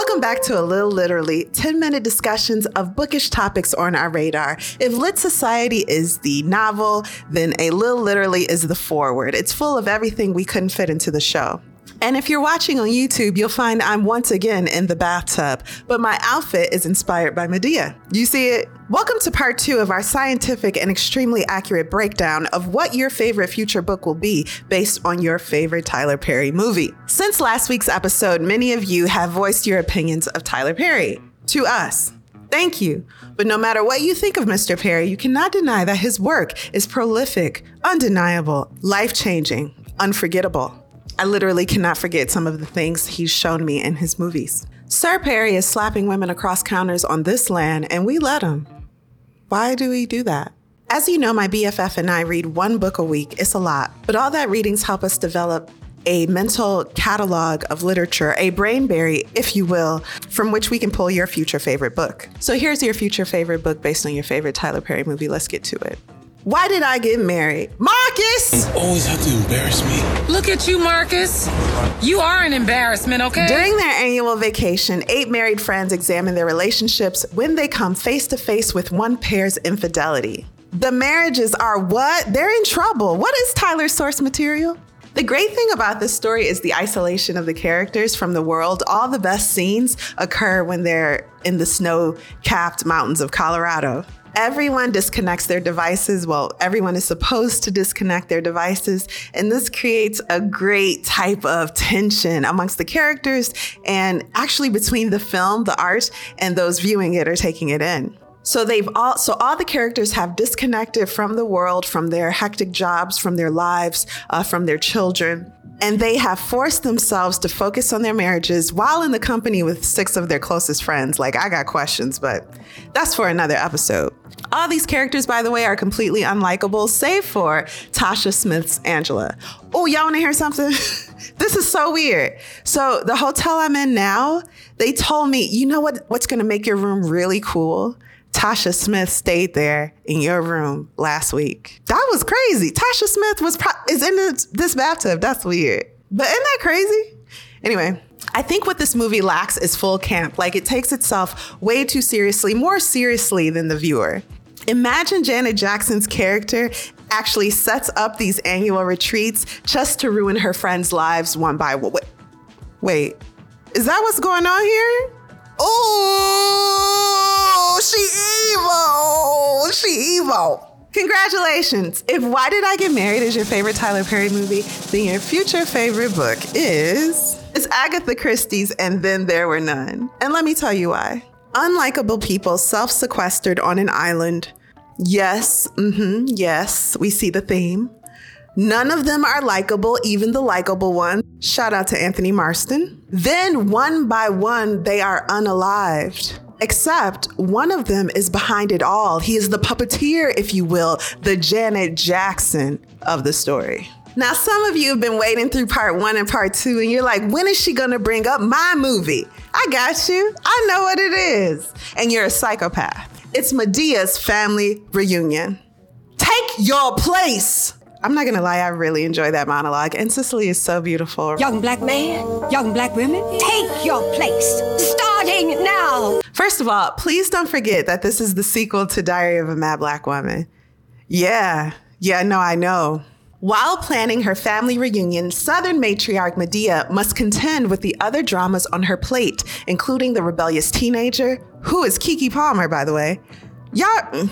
Welcome back to A Little Literally, 10 minute discussions of bookish topics on our radar. If Lit Society is the novel, then A Little Literally is the foreword. It's full of everything we couldn't fit into the show. And if you're watching on YouTube, you'll find I'm once again in the bathtub, but my outfit is inspired by Madea. You see it? Welcome to part two of our scientific and extremely accurate breakdown of what your favorite future book will be based on your favorite Tyler Perry movie. Since last week's episode, many of you have voiced your opinions of Tyler Perry to us. Thank you. But no matter what you think of Mr. Perry, you cannot deny that his work is prolific, undeniable, life changing, unforgettable. I literally cannot forget some of the things he's shown me in his movies. Sir Perry is slapping women across counters on this land, and we let him. Why do we do that? As you know, my BFF and I read one book a week. It's a lot, but all that readings help us develop a mental catalog of literature, a brain berry, if you will, from which we can pull your future favorite book. So here's your future favorite book based on your favorite Tyler Perry movie. Let's get to it. Why did I get married? Marcus! You always have to embarrass me. Look at you, Marcus. You are an embarrassment, okay? During their annual vacation, eight married friends examine their relationships when they come face to face with one pair's infidelity. The marriages are what? They're in trouble. What is Tyler's source material? The great thing about this story is the isolation of the characters from the world. All the best scenes occur when they're in the snow capped mountains of Colorado. Everyone disconnects their devices. Well, everyone is supposed to disconnect their devices. And this creates a great type of tension amongst the characters and actually between the film, the art, and those viewing it or taking it in. So they've all so all the characters have disconnected from the world, from their hectic jobs, from their lives, uh, from their children, and they have forced themselves to focus on their marriages while in the company with six of their closest friends. Like I got questions, but that's for another episode. All these characters, by the way, are completely unlikable, save for Tasha Smith's Angela. Oh, y'all want to hear something? this is so weird. So the hotel I'm in now, they told me, you know what? What's to make your room really cool? Tasha Smith stayed there in your room last week. That was crazy. Tasha Smith was pro- is in this, this bathtub. That's weird. But isn't that crazy? Anyway, I think what this movie lacks is full camp. Like it takes itself way too seriously, more seriously than the viewer. Imagine Janet Jackson's character actually sets up these annual retreats just to ruin her friends' lives one by one. Wait, is that what's going on here? Oh. She evil. Congratulations. If Why Did I Get Married is your favorite Tyler Perry movie, then your future favorite book is it's Agatha Christie's And Then There Were None. And let me tell you why. Unlikable people self-sequestered on an island. Yes, mm-hmm, yes, we see the theme. None of them are likable, even the likable one. Shout out to Anthony Marston. Then, one by one, they are unalived. Except one of them is behind it all. He is the puppeteer, if you will, the Janet Jackson of the story. Now, some of you have been waiting through part one and part two, and you're like, when is she gonna bring up my movie? I got you. I know what it is. And you're a psychopath. It's Madea's family reunion. Take your place. I'm not gonna lie, I really enjoy that monologue, and Cicely is so beautiful. Young black man, young black women, take your place. Starting now. First of all, please don't forget that this is the sequel to Diary of a Mad Black Woman. Yeah, yeah, no, I know. While planning her family reunion, Southern matriarch Madea must contend with the other dramas on her plate, including the rebellious teenager, who is Keke Palmer, by the way. Y'all mm,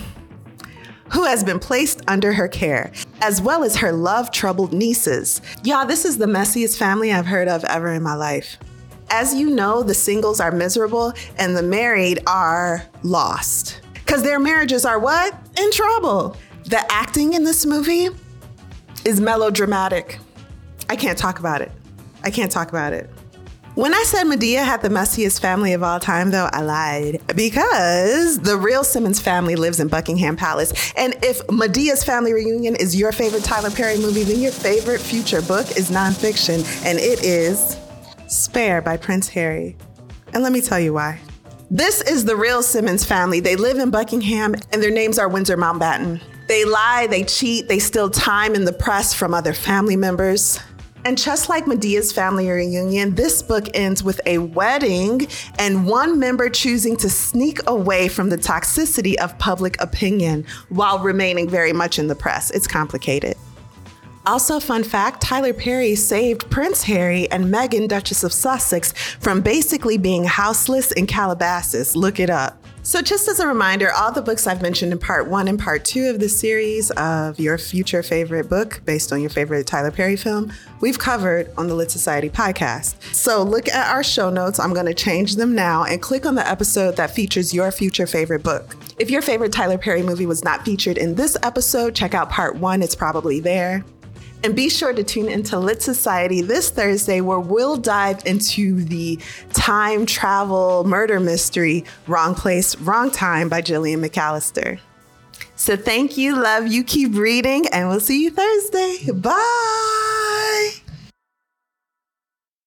who has been placed under her care, as well as her love troubled nieces. Y'all, this is the messiest family I've heard of ever in my life. As you know, the singles are miserable and the married are lost. Because their marriages are what? In trouble. The acting in this movie is melodramatic. I can't talk about it. I can't talk about it. When I said Madea had the messiest family of all time, though, I lied because the real Simmons family lives in Buckingham Palace. And if Madea's family reunion is your favorite Tyler Perry movie, then your favorite future book is nonfiction, and it is Spare by Prince Harry. And let me tell you why. This is the real Simmons family. They live in Buckingham, and their names are Windsor Mountbatten. They lie, they cheat, they steal time in the press from other family members. And just like Madea's family reunion, this book ends with a wedding and one member choosing to sneak away from the toxicity of public opinion while remaining very much in the press. It's complicated. Also, fun fact Tyler Perry saved Prince Harry and Meghan, Duchess of Sussex, from basically being houseless in Calabasas. Look it up. So, just as a reminder, all the books I've mentioned in part one and part two of the series of your future favorite book based on your favorite Tyler Perry film, we've covered on the Lit Society podcast. So, look at our show notes. I'm going to change them now and click on the episode that features your future favorite book. If your favorite Tyler Perry movie was not featured in this episode, check out part one, it's probably there. And be sure to tune into Lit Society this Thursday, where we'll dive into the time travel murder mystery, Wrong Place, Wrong Time by Gillian McAllister. So thank you, love you, keep reading, and we'll see you Thursday. Bye.